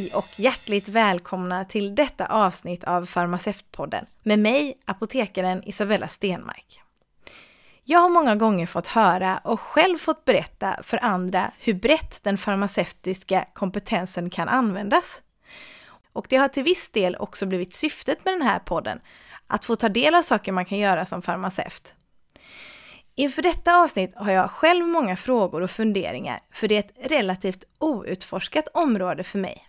Hej och hjärtligt välkomna till detta avsnitt av Farmaceutpodden med mig, apotekaren Isabella Stenmark. Jag har många gånger fått höra och själv fått berätta för andra hur brett den farmaceutiska kompetensen kan användas. Och det har till viss del också blivit syftet med den här podden, att få ta del av saker man kan göra som farmaceut. Inför detta avsnitt har jag själv många frågor och funderingar, för det är ett relativt outforskat område för mig.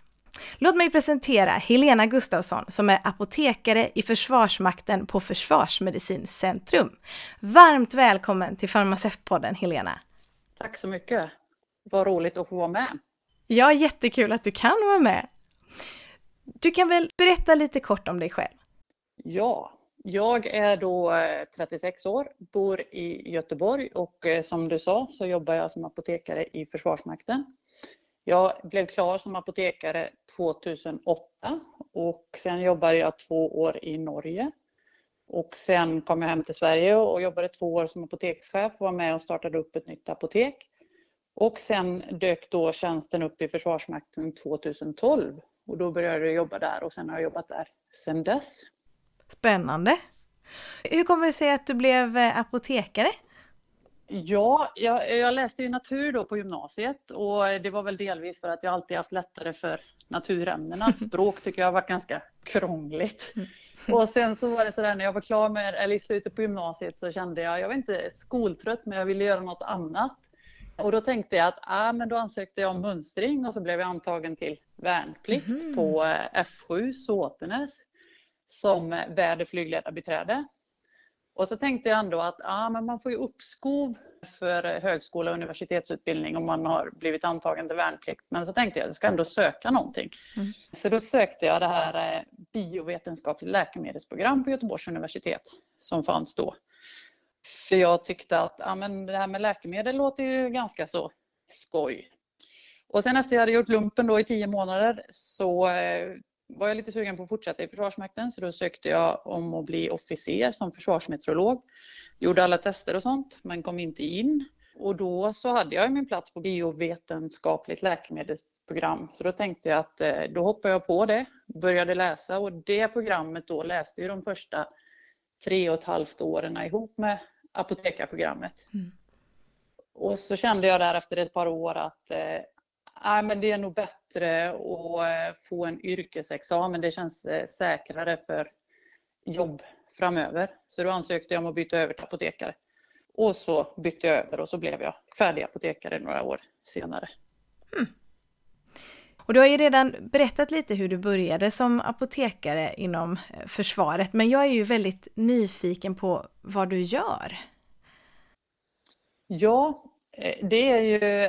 Låt mig presentera Helena Gustafsson som är apotekare i Försvarsmakten på Försvarsmedicincentrum. Varmt välkommen till Farmaceutpodden Helena! Tack så mycket! Vad roligt att få vara med! Ja, jättekul att du kan vara med! Du kan väl berätta lite kort om dig själv? Ja, jag är då 36 eh, år, bor i Göteborg och eh, som du sa så jobbar jag som apotekare i Försvarsmakten. Jag blev klar som apotekare 2008 och sen jobbade jag två år i Norge. Och sen kom jag hem till Sverige och jobbade två år som apotekschef och var med och startade upp ett nytt apotek. Och sen dök då tjänsten upp i Försvarsmakten 2012 och då började jag jobba där och sen har jag jobbat där sen dess. Spännande! Hur kommer det sig att du blev apotekare? Ja, jag, jag, läste ju natur då på gymnasiet och det var väl delvis för att jag alltid haft lättare för naturämnena. Språk tycker jag varit ganska krångligt. Mm. Och sen så var det sådär när jag var klar med, eller i slutet på gymnasiet så kände jag, jag var inte skoltrött men jag ville göra något annat. Och då tänkte jag att, ah, men då ansökte jag om mönstring och så blev jag antagen till värnplikt mm. på eh, F7 Såtenäs som väderflygledarbiträde. Och så tänkte jag ändå att ja, men man får ju uppskov för högskola och universitetsutbildning om man har blivit antagen till värnplikt. Men så tänkte jag att jag ska ändå söka någonting. Mm. Så då sökte jag det här eh, biovetenskapligt läkemedelsprogram på Göteborgs universitet som fanns då. För jag tyckte att ja, men det här med läkemedel låter ju ganska så skoj. Och sen efter jag hade gjort lumpen då i tio månader så eh, var jag lite sugen på att fortsätta i Försvarsmakten så då sökte jag om att bli officer som försvarsmeteorolog. Gjorde alla tester och sånt men kom inte in. Och då så hade jag min plats på biovetenskapligt läkemedelsprogram så då tänkte jag att eh, då hoppar jag på det, började läsa och det programmet då läste ju de första tre och ett halvt åren ihop med apotekarprogrammet. Mm. Och så kände jag där efter ett par år att eh, men det är nog bättre att eh, få en yrkesexamen. Det känns eh, säkrare för jobb framöver. Så då ansökte jag om att byta över till apotekare. Och så bytte jag över och så blev jag färdig apotekare några år senare. Mm. Och du har ju redan berättat lite hur du började som apotekare inom eh, försvaret, men jag är ju väldigt nyfiken på vad du gör. Ja, det är ju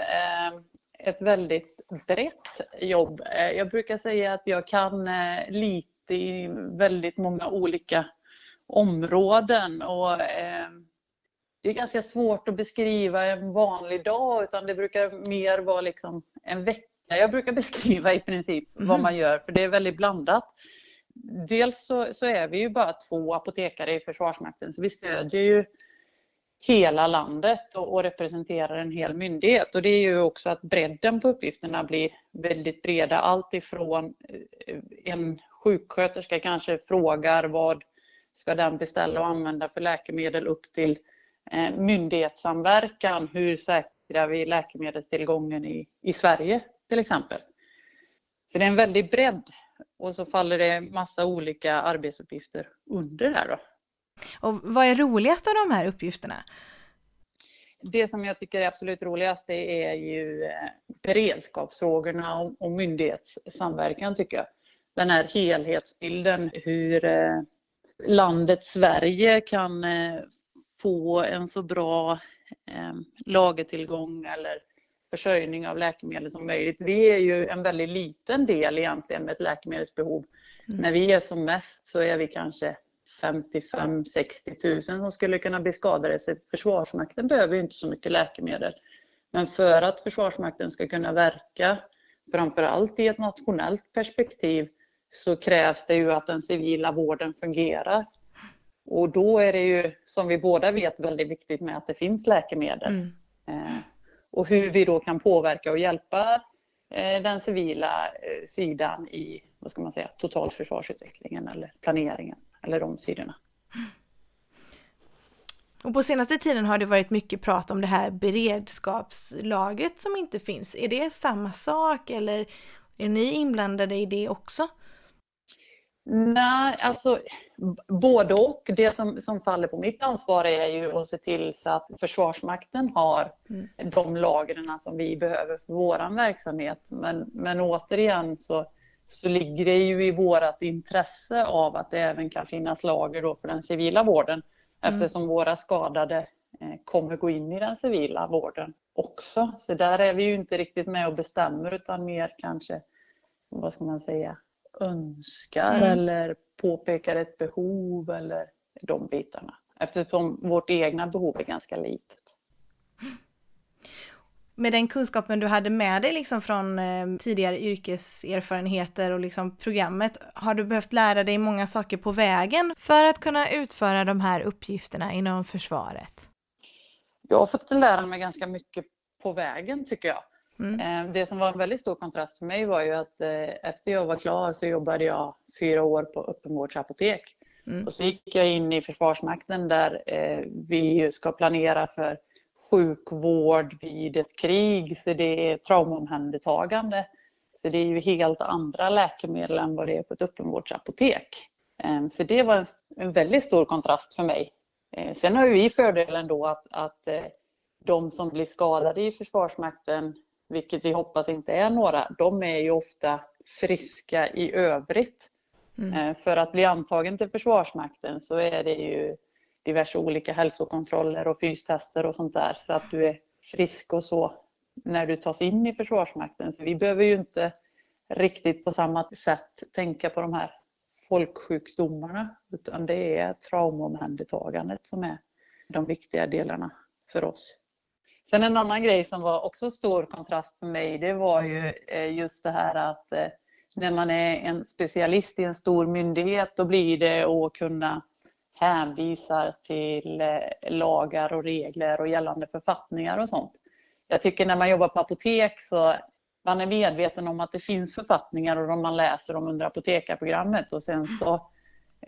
ett väldigt brett jobb. Eh, jag brukar säga att jag kan eh, lite i väldigt många olika områden och eh, det är ganska svårt att beskriva en vanlig dag utan det brukar mer vara liksom en vecka. Jag brukar beskriva i princip mm. vad man gör för det är väldigt blandat. Dels så, så, är vi ju bara två apotekare i Försvarsmakten så vi stödjer ju hela landet och, och, representerar en hel myndighet. Och det är ju också att bredden på uppgifterna blir väldigt breda. Allt ifrån eh, en sjuksköterska kanske frågar vad ska den beställa och använda för läkemedel upp till eh, myndighetssamverkan. Hur säkrar vi läkemedelstillgången i, i Sverige till exempel? Så det är en väldig bredd och så faller det massa olika arbetsuppgifter under där då. Och vad är roligast av de här uppgifterna? Det som jag tycker är absolut roligast det är ju eh, beredskapsfrågorna och myndighetssamverkan tycker jag. Den här helhetsbilden hur eh, landet Sverige kan eh, få en så bra lagertillgång eller försörjning av läkemedel som möjligt. Vi är ju en väldigt liten del egentligen med ett läkemedelsbehov. Mm. När vi är som mest så är vi kanske 55-60 000 som skulle kunna bli skadade. Så Försvarsmakten behöver inte så mycket läkemedel. Men för att Försvarsmakten ska kunna verka, framför allt i ett nationellt perspektiv, så krävs det ju att den civila vården fungerar. Och då är det ju, som vi båda vet, väldigt viktigt med att det finns läkemedel. Mm. Eh, och hur vi då kan påverka och hjälpa eh, den civila eh, sidan i, vad ska man säga, totalförsvarsutvecklingen eller planeringen eller de sidorna. Och på senaste tiden har det varit mycket prat om det här beredskapslagret som inte finns. Är det samma sak eller är ni inblandade i det också? Nej, alltså både och. Det som, som faller på mitt ansvar är ju att se till så att Försvarsmakten har mm. de lagren som vi behöver för vår verksamhet. Men, men återigen så, så ligger det ju i vårt intresse av att det även kan finnas lager då för den civila vården mm. eftersom våra skadade eh, kommer gå in i den civila vården också. Så där är vi ju inte riktigt med och bestämmer utan mer kanske, vad ska man säga, önskar mm. eller påpekar ett behov eller de bitarna. Eftersom vårt egna behov är ganska litet. Med den kunskapen du hade med dig liksom från eh, tidigare yrkeserfarenheter och liksom programmet, har du behövt lära dig många saker på vägen för att kunna utföra de här uppgifterna inom försvaret? Jag har fått lära mig ganska mycket på vägen tycker jag. Mm. Eh, det som var en väldigt stor kontrast för mig var ju att eh, efter jag var klar så jobbade jag fyra år på öppenvårdsapotek. Mm. Och så gick jag in i Försvarsmakten där vi ska planera för sjukvård vid ett krig, så det är traumaomhändertagande. Så det är ju helt andra läkemedel än vad det är på ett öppenvårdsapotek. Så det var en väldigt stor kontrast för mig. Sen har vi fördelen då att, att de som blir skadade i Försvarsmakten vilket vi hoppas inte är några, de är ju ofta friska i övrigt. Mm. Eh, för att bli antagen till Försvarsmakten så är det ju diverse olika hälsokontroller och fystester och sånt där så att du är frisk och så när du tas in i Försvarsmakten. Så vi behöver ju inte riktigt på samma sätt tänka på de här folksjukdomarna utan det är traumaomhändertagandet som är de viktiga delarna för oss. Sen en annan grej som var också stor kontrast för mig, det var ju eh, just det här att eh, när man är en specialist i en stor myndighet, då blir det att kunna hänvisa till eh, lagar och regler och gällande författningar och sånt. Jag tycker när man jobbar på apotek så man är medveten om att det finns författningar och man läser dem under apotekarprogrammet och sen så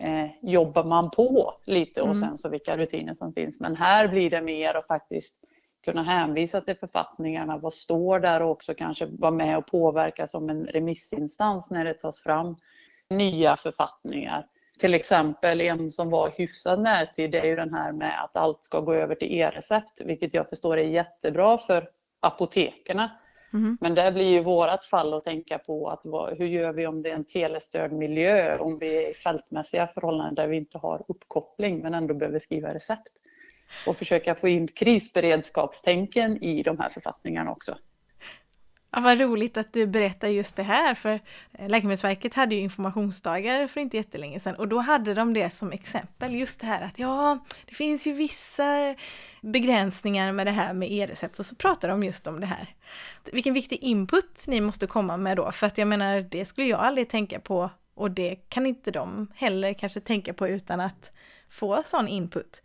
eh, jobbar man på lite och mm. sen så vilka rutiner som finns. Men här blir det mer att faktiskt kunna hänvisa till författningarna, vad står där och också kanske vara med och påverka som en remissinstans när det tas fram nya författningar. Till exempel en som var hyfsad närtid är ju den här med att allt ska gå över till e-recept, vilket jag förstår är jättebra för apotekerna. Mm. Men det blir ju vårat fall att tänka på att vad, hur gör vi om det är en telestörd miljö, om vi är i fältmässiga förhållanden där vi inte har uppkoppling men ändå behöver skriva recept och försöka få in krisberedskapstänken i de här författningarna också. Ja, vad roligt att du berättar just det här, för eh, Läkemedelsverket hade ju informationsdagar för inte jättelänge sedan och då hade de det som exempel, just det här att ja, det finns ju vissa begränsningar med det här med e-recept och så pratar de just om det här. Vilken viktig input ni måste komma med då, för att jag menar, det skulle jag aldrig tänka på och det kan inte de heller kanske tänka på utan att få sån input.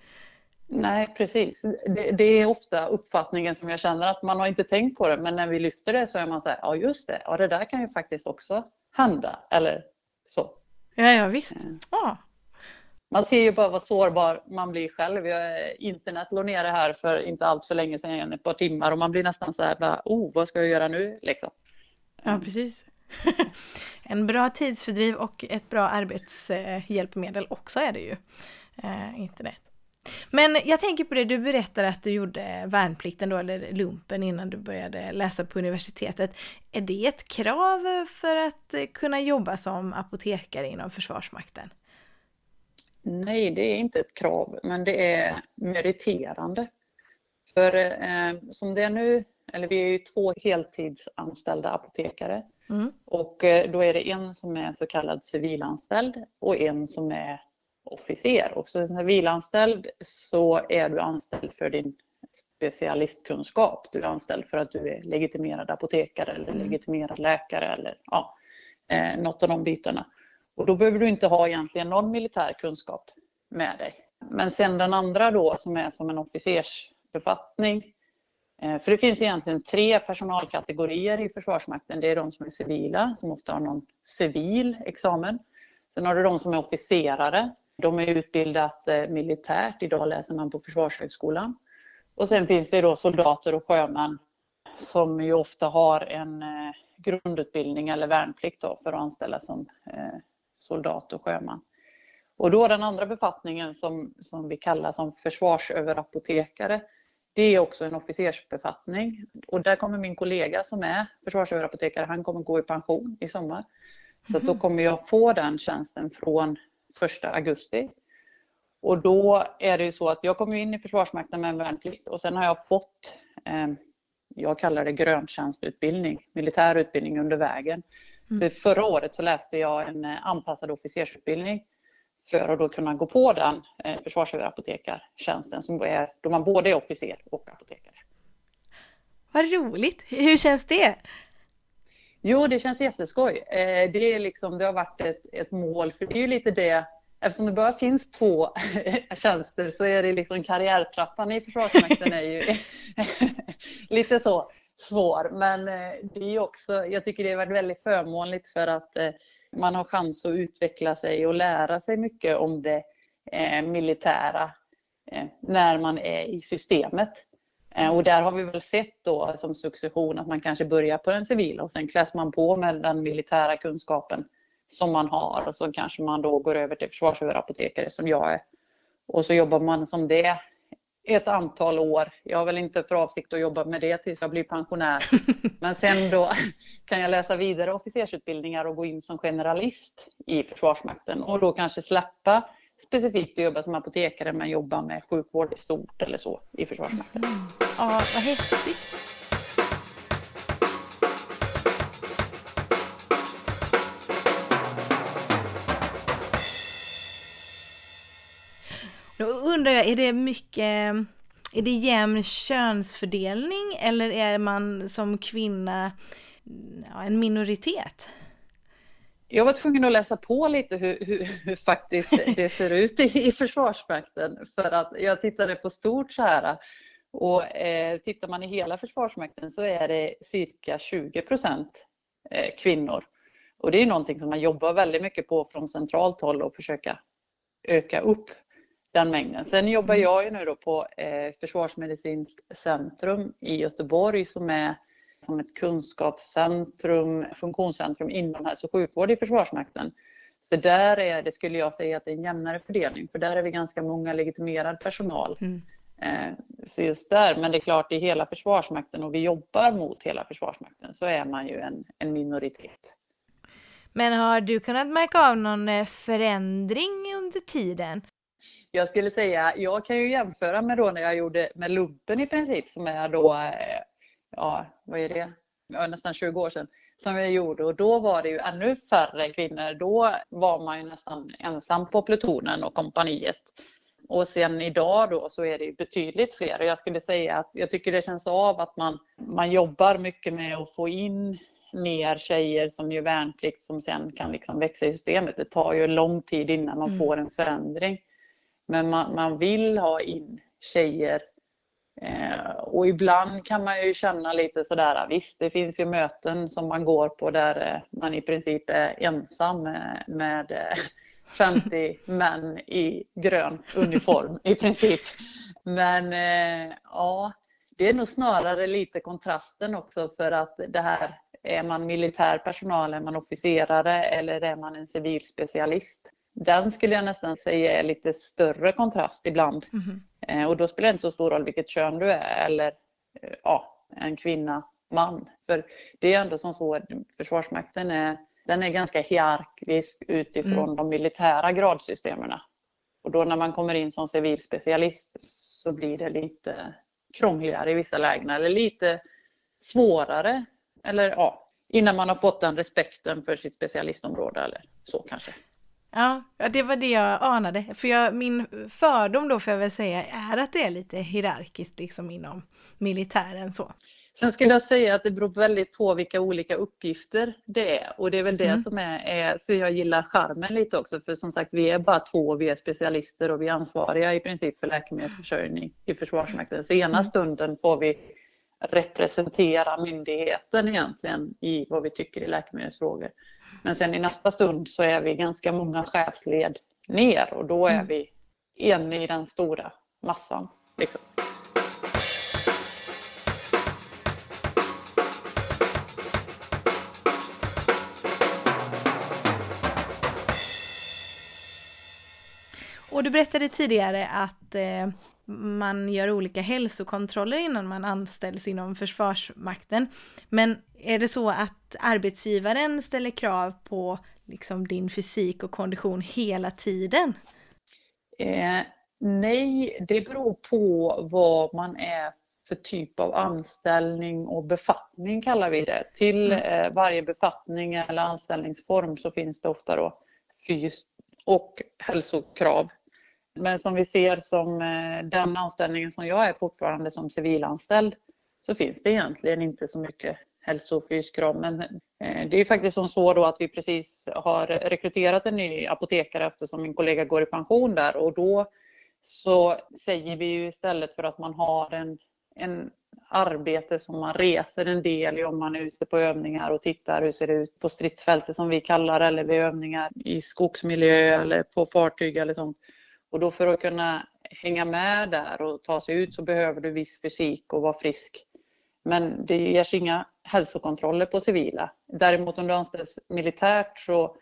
Nej, precis. Det, det, är ofta uppfattningen som jag känner att man har inte tänkt på det, men när vi lyfter det så är man så här, ja just det, ja det där kan ju faktiskt också hända, eller så. Ja, ja visst. Ja. Man ser ju bara vad sårbar man blir själv. Internet låg nere här för inte allt för länge sedan, ett par timmar och man blir nästan så här, bara, oh, vad ska jag göra nu liksom. Ja, precis. en bra tidsfördriv och ett bra arbetshjälpmedel också är det ju, eh, internet. Men jag tänker på det, du berättade att du gjorde värnplikten då, eller lumpen innan du började läsa på universitetet. Är det ett krav för att kunna jobba som apotekare inom Försvarsmakten? Nej, det är inte ett krav, men det är meriterande. För eh, som det är nu, eller vi är ju två heltidsanställda apotekare mm. och eh, då är det en som är så kallad civilanställd och en som är officer. Och som civilanställd så är du anställd för din specialistkunskap. Du är anställd för att du är legitimerad apotekare eller mm. legitimerad läkare eller ja, eh, något av de bitarna. Och då behöver du inte ha egentligen någon militär kunskap med dig. Men sen den andra då som är som en officersbefattning Eh, för det finns egentligen tre personalkategorier i Försvarsmakten. Det är de som är civila, som ofta har någon civil examen. Sen har du de som är officerare. De är utbildat eh, militärt. Idag läser man på Försvarshögskolan. Och sen finns det då soldater och sjömän som ju ofta har en eh, grundutbildning eller värnplikt då för att anställas som soldat och sjöman. Och då den andra befattningen som, som vi kallar som försvarsöverapotekare det är också en officersbefattning och där kommer min kollega som är försvarsöverapotekare, han kommer gå i pension i sommar. Så då mhm. kommer jag få den tjänsten från 1 augusti. Och då är det ju så att jag kommer in i Försvarsmakten med en värnplikt och sen har jag fått, eh, jag kallar det gröntjänstutbildning, militär utbildning under vägen. Mm. Så förra året så läste jag en eh, anpassad officersutbildning för att då kunna gå på den eh, försvarsöverapotekartjänsten som är då man både är officer och apotekare. Vad roligt! Hur känns det? Jo, det känns jätteskoj. Eh, det, är liksom, det har varit ett, ett mål, för det är ju lite det Eftersom det bara finns två tjänster så är det liksom karriärtrappan i Försvarsmakten är ju lite så svår. Men eh, det är också, jag tycker det har varit väldigt förmånligt för att eh, man har chans att utveckla sig och lära sig mycket om det militära när man är i systemet. Och där har vi väl sett då som succession att man kanske börjar på den civila och sen kläs man på med den militära kunskapen som man har och så kanske man då går över till försvarsöverapotekare som jag är. Och så jobbar man som det ett antal år. Jag har väl inte för avsikt att jobba med det tills jag blir pensionär. Men sen då kan jag läsa vidare officersutbildningar och gå in som generalist i Försvarsmakten och då kanske släppa specifikt att jobba som apotekare men jobba med sjukvård i stort eller så i Försvarsmakten. Ja, vad häftigt. Då undrar jag, är det mycket, är det jämn könsfördelning eller är man som kvinna ja, en minoritet? Jag var tvungen att läsa på lite hur, hur, hur faktiskt det ser ut i, i Försvarsmakten för att jag tittade på stort så här och eh, tittar man i hela Försvarsmakten så är det cirka 20 procent eh, kvinnor. Och det är någonting som man jobbar väldigt mycket på från centralt håll och försöka öka upp den mängden. Sen jobbar mm. jag ju nu då på eh, Försvarsmedicinskt centrum i Göteborg som är som ett kunskapscentrum, funktionscentrum inom hälso och sjukvård i Försvarsmakten. Så där är det, skulle jag säga, att det är en jämnare fördelning, för där är vi ganska många legitimerad personal. Mm. Eh, så just där, men det är klart i hela Försvarsmakten och vi jobbar mot hela Försvarsmakten så är man ju en, en minoritet. Men har du kunnat märka av någon eh, förändring under tiden? Jag skulle säga, jag kan ju jämföra med då när jag gjorde med lumpen i princip som är då, eh, ja vad är det, ja, nästan 20 år sedan som jag gjorde och då var det ju ännu färre kvinnor. Då var man ju nästan ensam på plutonen och kompaniet. Och sen idag då så är det betydligt fler och jag skulle säga att jag tycker det känns av att man, man jobbar mycket med att få in mer tjejer som gör värnplikt som sen kan liksom växa i systemet. Det tar ju lång tid innan man mm. får en förändring. Men man, man vill ha in tjejer. Eh, och ibland kan man ju känna lite sådär, visst det finns ju möten som man går på där eh, man i princip är ensam med, med 50 eh, män i grön uniform i princip. Men eh, ja, det är nog snarare lite kontrasten också för att det här är man militär personal, är man officerare eller är man en civil specialist? den skulle jag nästan säga är lite större kontrast ibland. Mm. Och då spelar det inte så stor roll vilket kön du är eller eh, ja, en kvinna, man. För det är ändå som så att Försvarsmakten är, den är ganska hierarkisk utifrån mm. de militära gradsystemen. Och då när man kommer in som civilspecialist så blir det lite krångligare i vissa lägen eller lite svårare. Eller ja, innan man har fått den respekten för sitt specialistområde eller så kanske. Ja, det var det jag anade. För jag, min fördom då får jag väl säga är att det är lite hierarkiskt liksom inom militären så. Sen skulle jag säga att det beror väldigt på vilka olika uppgifter det är och det är väl det mm. som är, är, så jag gillar charmen lite också för som sagt vi är bara två, vi är specialister och vi är ansvariga i princip för läkemedelsförsörjning i Försvarsmakten. Så ena mm. stunden får vi representera myndigheten egentligen i vad vi tycker i läkemedelsfrågor. Men sen i nästa stund så är vi ganska många chefsled ner och då är mm. vi en i den stora massan. Liksom. Och du berättade tidigare att eh, man gör olika hälsokontroller innan man anställs inom Försvarsmakten. Men är det så att arbetsgivaren ställer krav på liksom din fysik och kondition hela tiden? Eh, nej, det beror på vad man är för typ av anställning och befattning kallar vi det. Till mm. eh, varje befattning eller anställningsform så finns det ofta då fys och hälsokrav men som vi ser som eh, den anställningen som jag är fortfarande som civilanställd så finns det egentligen inte så mycket hälso och fyskrav. Men eh, det är faktiskt som så då att vi precis har rekryterat en ny apotekare eftersom min kollega går i pension där och då så säger vi ju istället för att man har en, en arbete som man reser en del i om man är ute på övningar och tittar hur ser det ut på stridsfältet som vi kallar eller vid övningar i skogsmiljö eller på fartyg eller sånt. Och då för att kunna hänga med där och ta sig ut så behöver du viss fysik och vara frisk. Men det ges inga hälsokontroller på civila. Däremot om du anställs militärt så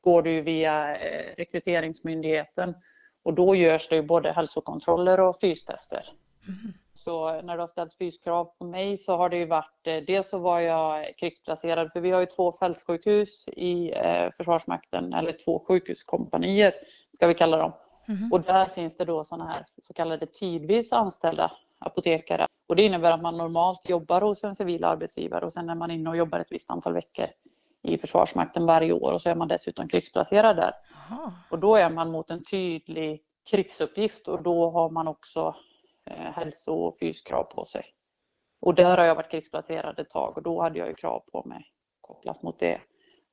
går du via eh, rekryteringsmyndigheten och då görs det både hälsokontroller och fystester. Mm. Så när det har ställts fyskrav på mig så har det ju varit, eh, dels så var jag krigsplacerad, för vi har ju två fältsjukhus i eh, Försvarsmakten, eller två sjukhuskompanier ska vi kalla dem. Mm. Och där finns det då sådana här så kallade tidvis anställda apotekare. Och det innebär att man normalt jobbar hos en civil arbetsgivare och sen är man inne och jobbar ett visst antal veckor i Försvarsmakten varje år och så är man dessutom krigsplacerad där. Aha. Och då är man mot en tydlig krigsuppgift och då har man också eh, hälso och fyskrav på sig. Och där har jag varit krigsplacerad ett tag och då hade jag ju krav på mig kopplat mot det.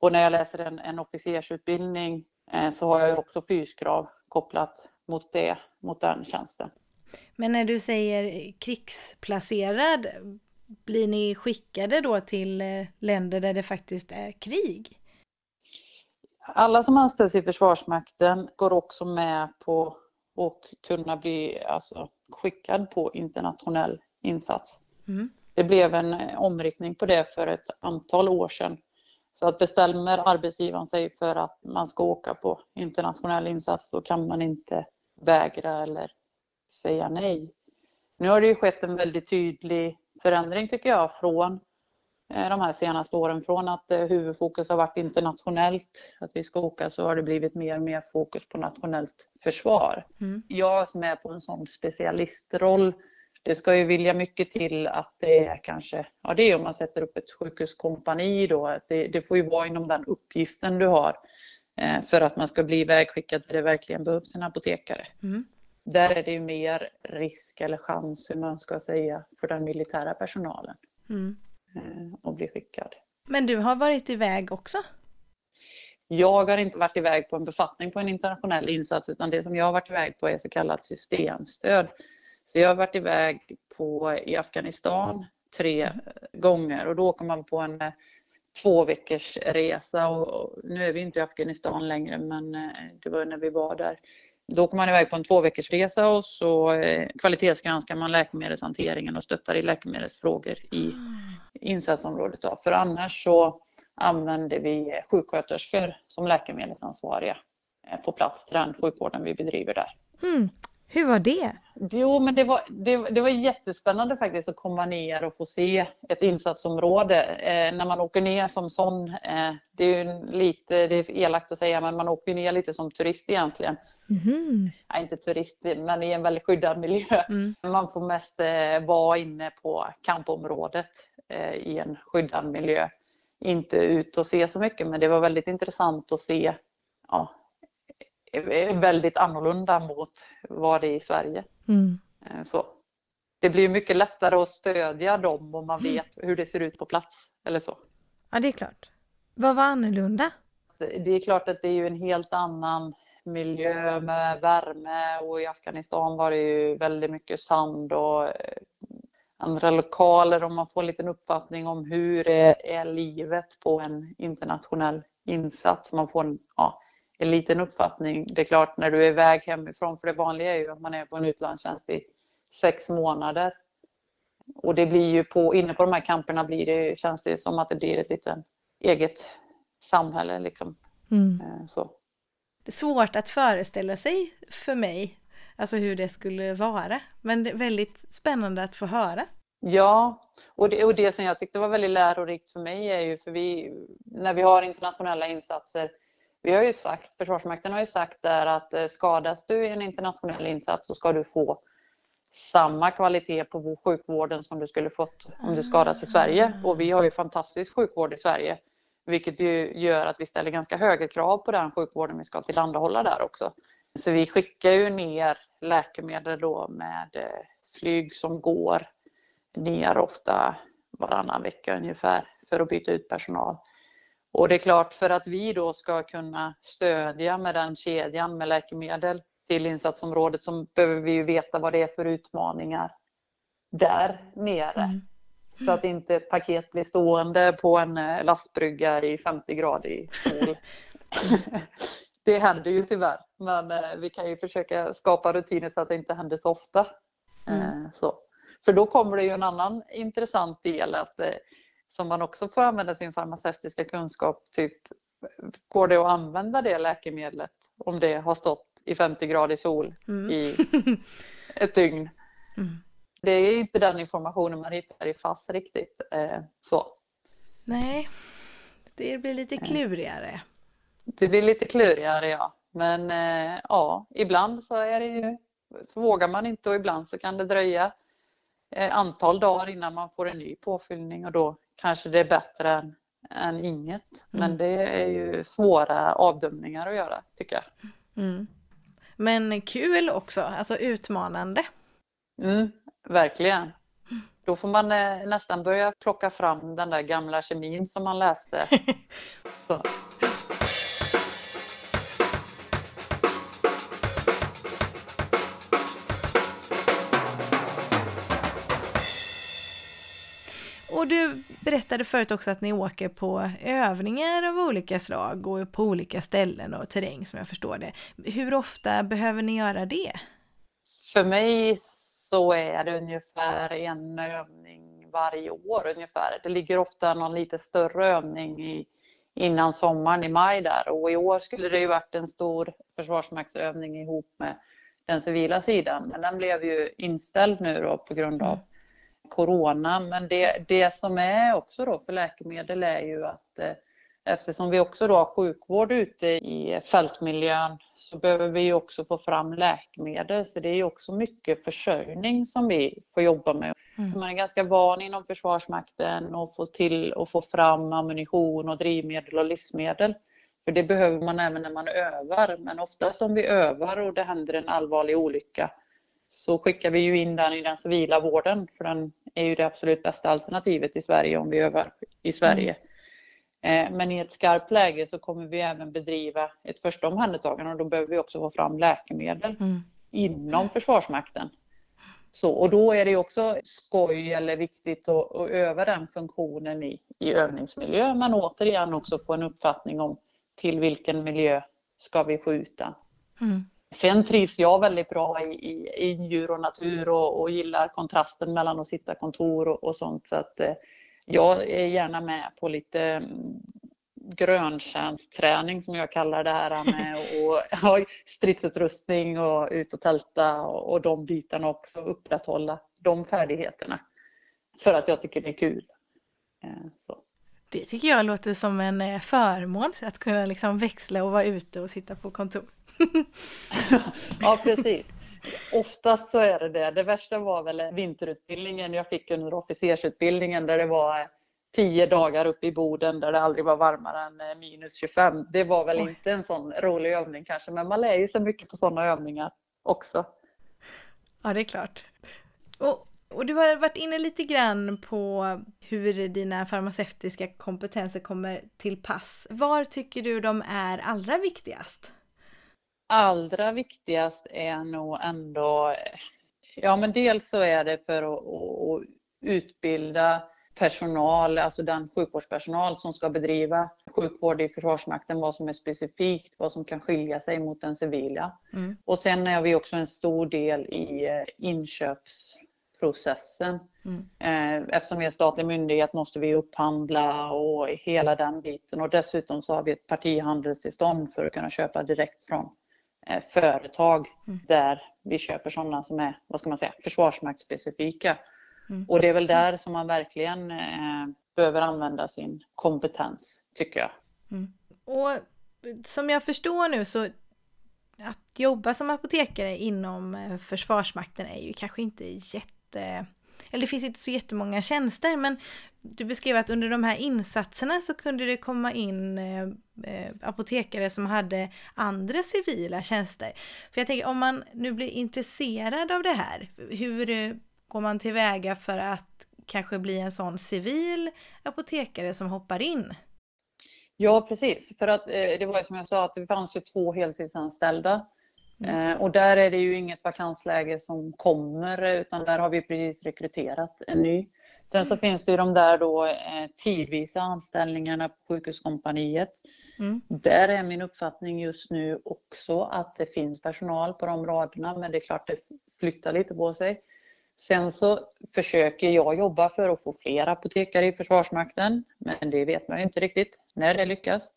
Och när jag läser en, en officersutbildning eh, så har jag också fyskrav kopplat mot det, mot den tjänsten. Men när du säger krigsplacerad, blir ni skickade då till eh, länder där det faktiskt är krig? Alla som anställs i Försvarsmakten går också med på att kunna bli alltså, skickad på internationell insats. Mm. Det blev en omriktning på det för ett antal år sedan så att bestämmer arbetsgivaren sig för att man ska åka på internationell insats då kan man inte vägra eller säga nej. Nu har det ju skett en väldigt tydlig förändring tycker jag från eh, de här senaste åren. Från att eh, huvudfokus har varit internationellt, att vi ska åka, så har det blivit mer och mer fokus på nationellt försvar. Mm. Jag som är på en sån specialistroll det ska ju vilja mycket till att det är kanske, ja det är om man sätter upp ett sjukhuskompani då, det, det får ju vara inom den uppgiften du har eh, för att man ska bli vägskickad där det verkligen behövs en apotekare. Mm. Där är det ju mer risk eller chans, hur man ska säga, för den militära personalen mm. eh, att bli skickad. Men du har varit iväg också? Jag har inte varit iväg på en befattning på en internationell insats utan det som jag har varit iväg på är så kallat systemstöd. Så jag har varit iväg på, i Afghanistan tre gånger och då åker man på en eh, två veckors resa och, nu är vi inte i Afghanistan längre men eh, det var när vi var där. Då åker man iväg på en två veckors resa och så eh, kvalitetsgranskar man läkemedelshanteringen och stöttar i läkemedelsfrågor i mm. insatsområdet. Då. För annars så använder vi sjuksköterskor som läkemedelsansvariga på plats till den sjukvården vi bedriver där. Mm. Hur var det? Jo, men det var, det, det, var jättespännande faktiskt att komma ner och få se ett insatsområde. Eh, när man åker ner som sån, eh, det är ju lite, det är elakt att säga, men man åker ner lite som turist egentligen. Mm. Ja, inte turist, men i en väldigt skyddad miljö. Mm. Man får mest eh, vara inne på kampområdet eh, i en skyddad miljö. Inte ut och se så mycket, men det var väldigt intressant att se ja, väldigt annorlunda mot vad det är i Sverige. Mm. Eh, så. Det blir mycket lättare att stödja dem om man mm. vet hur det ser ut på plats eller så. Ja, det är klart. Vad var annorlunda? Det är klart att det är ju en helt annan miljö med värme och i Afghanistan var det ju väldigt mycket sand och eh, andra lokaler och man får en liten uppfattning om hur är, är livet på en internationell insats. Man får en, ja, en liten uppfattning. Det är klart när du är iväg hemifrån, för det vanliga är ju att man är på en utlandstjänst i sex månader. Och det blir ju på, inne på de här camperna blir det, känns det som att det blir ett litet eget samhälle liksom. Mm. Eh, så. Det är svårt att föreställa sig för mig, alltså hur det skulle vara. Men det är väldigt spännande att få höra. Ja, och det, och det som jag tyckte var väldigt lärorikt för mig är ju för vi, när vi har internationella insatser, vi har ju sagt, Försvarsmakten har ju sagt där att eh, skadas du i en internationell insats så ska du få samma kvalitet på sjukvården som du skulle fått om du skadas i Sverige. Och vi har ju fantastisk sjukvård i Sverige. Vilket ju gör att vi ställer ganska höga krav på den sjukvården vi ska tillhandahålla där också. Så vi skickar ju ner läkemedel då med eh, flyg som går ner ofta varannan vecka ungefär för att byta ut personal. Och det är klart för att vi då ska kunna stödja med den kedjan med läkemedel till insatsområdet så behöver vi ju veta vad det är för utmaningar där nere. Mm. Så att inte ett paket blir stående på en eh, lastbrygga i 50 grader sol. det händer ju tyvärr, men eh, vi kan ju försöka skapa rutiner så att det inte händer så ofta. Mm. Eh, så. För då kommer det ju en annan intressant del att, som man också får använda sin farmaceutiska kunskap. Typ, går det att använda det läkemedlet om det har stått i 50 grader sol mm. i ett dygn? Mm det är inte den informationen man hittar i FASS riktigt. Eh, så. Nej, det blir lite eh. klurigare. Det blir lite klurigare ja. Men eh, ja, ibland så är det ju så vågar man inte och ibland så kan det dröja antal dagar innan man får en ny påfyllning och då kanske det är bättre än, än inget. Men mm. det är ju svåra avdömningar att göra tycker jag. Mm. Men kul också, alltså utmanande. Mm, Verkligen. Då får man eh, nästan börja plocka fram den där gamla kemin som man läste. Så. Och du berättade förut också att ni åker på övningar av olika slag och på olika ställen och terräng som jag förstår det. Hur ofta behöver ni göra det? För mig så är det ungefär en övning varje år ungefär. Det ligger ofta någon lite större övning i, innan sommaren i maj där och i år skulle det ju varit en stor försvarsmaktsövning ihop med den civila sidan. Men den blev ju inställd nu då på grund av corona. Men det, det som är också då för läkemedel är ju att eh, Eftersom vi också då har sjukvård ute i fältmiljön så behöver vi också få fram läkemedel. Så det är också mycket försörjning som vi får jobba med. Mm. Man är ganska van inom Försvarsmakten att få till och få fram ammunition och drivmedel och livsmedel. För det behöver man även när man övar. Men oftast om vi övar och det händer en allvarlig olycka så skickar vi ju in den i den civila vården för den är ju det absolut bästa alternativet i Sverige om vi övar i Sverige. Mm. Eh, men i ett skarpt läge så kommer vi även bedriva ett första omhändertagande och då behöver vi också få fram läkemedel mm. inom Försvarsmakten. Så, och då är det också skoj eller viktigt att, att öva den funktionen i, i övningsmiljö men återigen också få en uppfattning om till vilken miljö ska vi skjuta. Mm. Sen trivs jag väldigt bra i, i, i djur och natur och, och gillar kontrasten mellan att sitta kontor och, och sånt. Så att, eh, jag är gärna med på lite mm, gröntjänstträning som jag kallar det här med och ha stridsutrustning och ut och tälta och, och de bitarna också, upprätthålla de färdigheterna. För att jag tycker det är kul. Eh, så. Det tycker jag låter som en eh, förmån, att kunna liksom växla och vara ute och sitta på kontor. ja, precis. Oftast så är det det. Det värsta var väl vinterutbildningen jag fick under officersutbildningen där det var tio dagar uppe i Boden där det aldrig var varmare än eh, minus 25. Det var väl Oj. inte en sån rolig övning kanske, men man lär ju sig mycket på sådana övningar också. Ja, det är klart. Och, och du har varit inne lite grann på hur dina farmaceutiska kompetenser kommer till pass. Var tycker du de är allra viktigast? Allra viktigast är nog ändå, ja men dels så är det för att, att utbilda personal, alltså den sjukvårdspersonal som ska bedriva sjukvård i Försvarsmakten, vad som är specifikt, vad som kan skilja sig mot den civila. Mm. Och sen är vi också en stor del i eh, inköpsprocessen. Mm. Eh, eftersom vi är statlig myndighet måste vi upphandla och hela den biten och dessutom så har vi ett partihandelstillstånd för att kunna köpa direkt från företag mm. där vi köper sådana som är, vad ska man säga, försvarsmaktsspecifika. Mm. Och det är väl där som man verkligen eh, behöver använda sin kompetens, tycker jag. Mm. Och som jag förstår nu så att jobba som apotekare inom eh, Försvarsmakten är ju kanske inte jätte eller det finns inte så jättemånga tjänster, men du beskrev att under de här insatserna så kunde det komma in eh, eh apotekare som hade andra civila tjänster. För jag tänker om man nu blir intresserad av det här, hur eh, går man tillväga för att kanske bli en sån civil apotekare som hoppar in? Ja, precis. För att eh, det var ju som jag sa att det fanns ju två heltidsanställda. Mm. Eh, och där är det ju inget vakansläge som kommer utan där har vi precis rekryterat en ny. Sen så mm. finns det ju de där då eh, tidvisa anställningarna på sjukhuskompaniet. Mm. Där är min uppfattning just nu också att det finns personal på de raderna men det är klart det flyttar lite på sig. Sen så försöker jag jobba för att få fler apotekare i Försvarsmakten, men det vet man ju inte riktigt när det lyckas.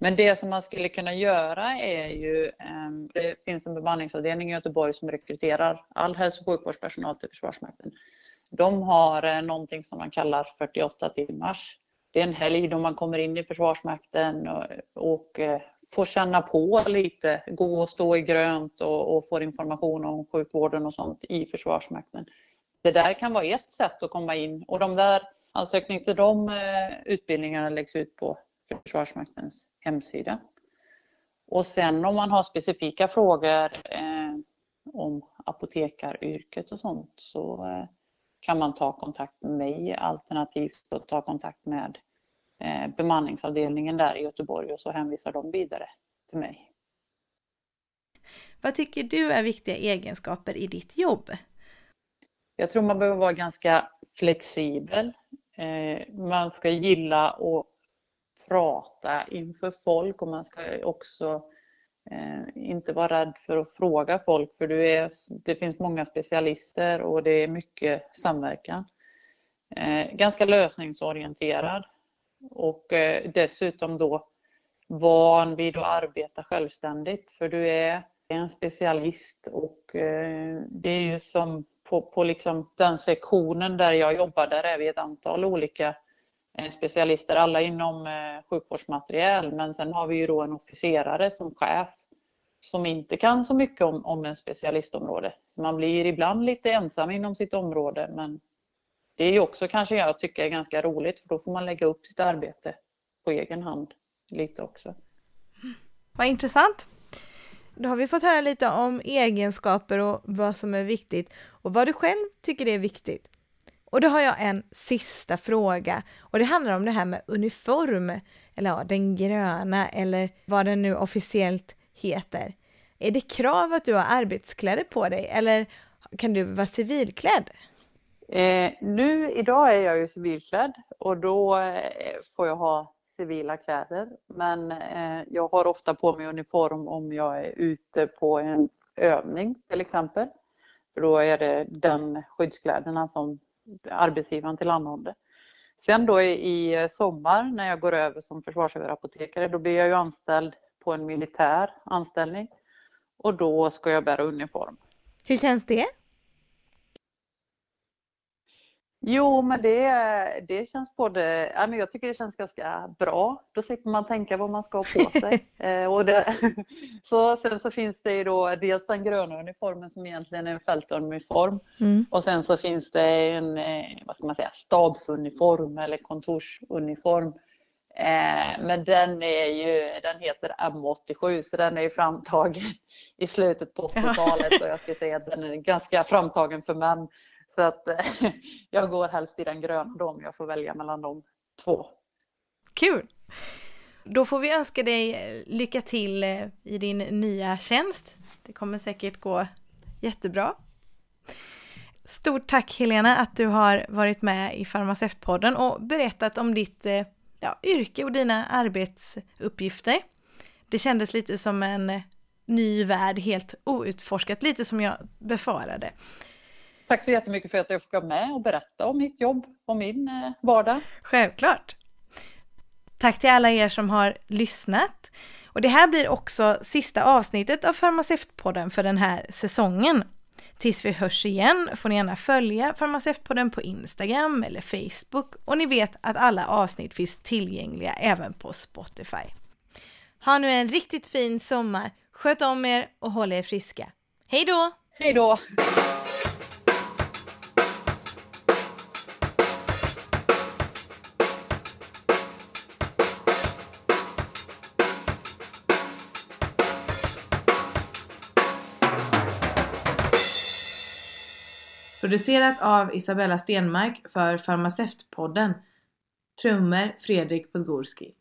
Men det som man skulle kunna göra är ju, ehm, det finns en bemanningsavdelning i Göteborg som rekryterar all hälso och sjukvårdspersonal till Försvarsmakten. De har eh, någonting som man kallar 48 timmars. Det är en helg då man kommer in i Försvarsmakten och, och eh, får känna på lite, gå och stå i grönt och, och får information om sjukvården och sånt i Försvarsmakten. Det där kan vara ett sätt att komma in och de där ansökningarna till de eh, utbildningarna läggs ut på Försvarsmaktens hemsida. Och sen om man har specifika frågor eh, om apotekaryrket och sånt så eh, kan man ta kontakt med mig alternativt att ta kontakt med eh, bemanningsavdelningen där i Göteborg och så hänvisar de vidare till mig. Vad tycker du är viktiga egenskaper i ditt jobb? Jag tror man behöver vara ganska flexibel. Eh, man ska gilla att prata inför folk och man ska också Eh, inte vara rädd för att fråga folk för du är, det finns många specialister och det är mycket samverkan. Eh, ganska lösningsorienterad och eh, dessutom då van vid att arbeta självständigt för du är en specialist och det är ju som på, på liksom den sektionen där jag jobbar, där är vi ett antal olika Eh, specialister, alla inom eh, sjukvårdsmateriel, men sen har vi ju då en officerare som chef som inte kan så mycket om, om en specialistområde. Så man blir ibland lite ensam inom sitt område, men det är ju också kanske jag tycker är ganska roligt för då får man lägga upp sitt arbete på egen hand lite också. Vad intressant. Då har vi fått höra lite om egenskaper och vad som är viktigt och vad du själv tycker är viktigt. Och då har jag en sista fråga och det handlar om det här med uniform, eller ja, den gröna eller vad den nu officiellt heter. Är det krav att du har arbetskläder på dig eller kan du vara civilklädd? Eh, nu idag är jag ju civilklädd och då eh, får jag ha civila kläder. Men eh, jag har ofta på mig uniform om jag är ute på en övning till exempel. För då är det den skyddskläderna som arbetsgivaren tillhandahåller. Sen då i, eh, sommar när jag går över som försvarsöverapotekare då blir jag ju anställd på en militär anställning och då ska jag bära uniform. Hur känns det? Jo, men det, det känns både, ja, men jag tycker det känns ganska bra. Då slipper man tänka vad man ska ha på sig. eh, och det, så, sen så finns det ju då dels den gröna uniformen som egentligen är en fältuniform. Mm. Och sen så finns det en, eh, vad ska man säga, stabsuniform eller kontorsuniform. Eh, men den är ju, den heter M87 så den är ju framtagen i slutet på 80-talet och jag ska säga att den är ganska framtagen för män. Så att jag går helst i den gröna då om jag får välja mellan de två. Kul! Då får vi önska dig eh, lycka till eh, i din nya tjänst. Det kommer säkert gå jättebra. Stort tack Helena att du har varit med i Farmaceutpodden och berättat om ditt eh, ja, yrke och dina arbetsuppgifter. Det kändes lite som en ny värld, helt outforskat, lite som jag befarade. Tack så jättemycket för att jag fick vara med och berätta om mitt jobb och min eh, vardag. Självklart. Tack till alla er som har lyssnat. Och det här blir också sista avsnittet av Farmaceutpodden för den här säsongen. Tills vi hörs igen får ni gärna följa Farmaceutpodden på Instagram eller Facebook och ni vet att alla avsnitt finns tillgängliga även på Spotify. Ha nu en riktigt fin sommar, sköt om er och håll er friska. Hej då! Hej då! Producerat av Isabella Stenmark för Farmaceutpodden. Trummor Fredrik Podgorski.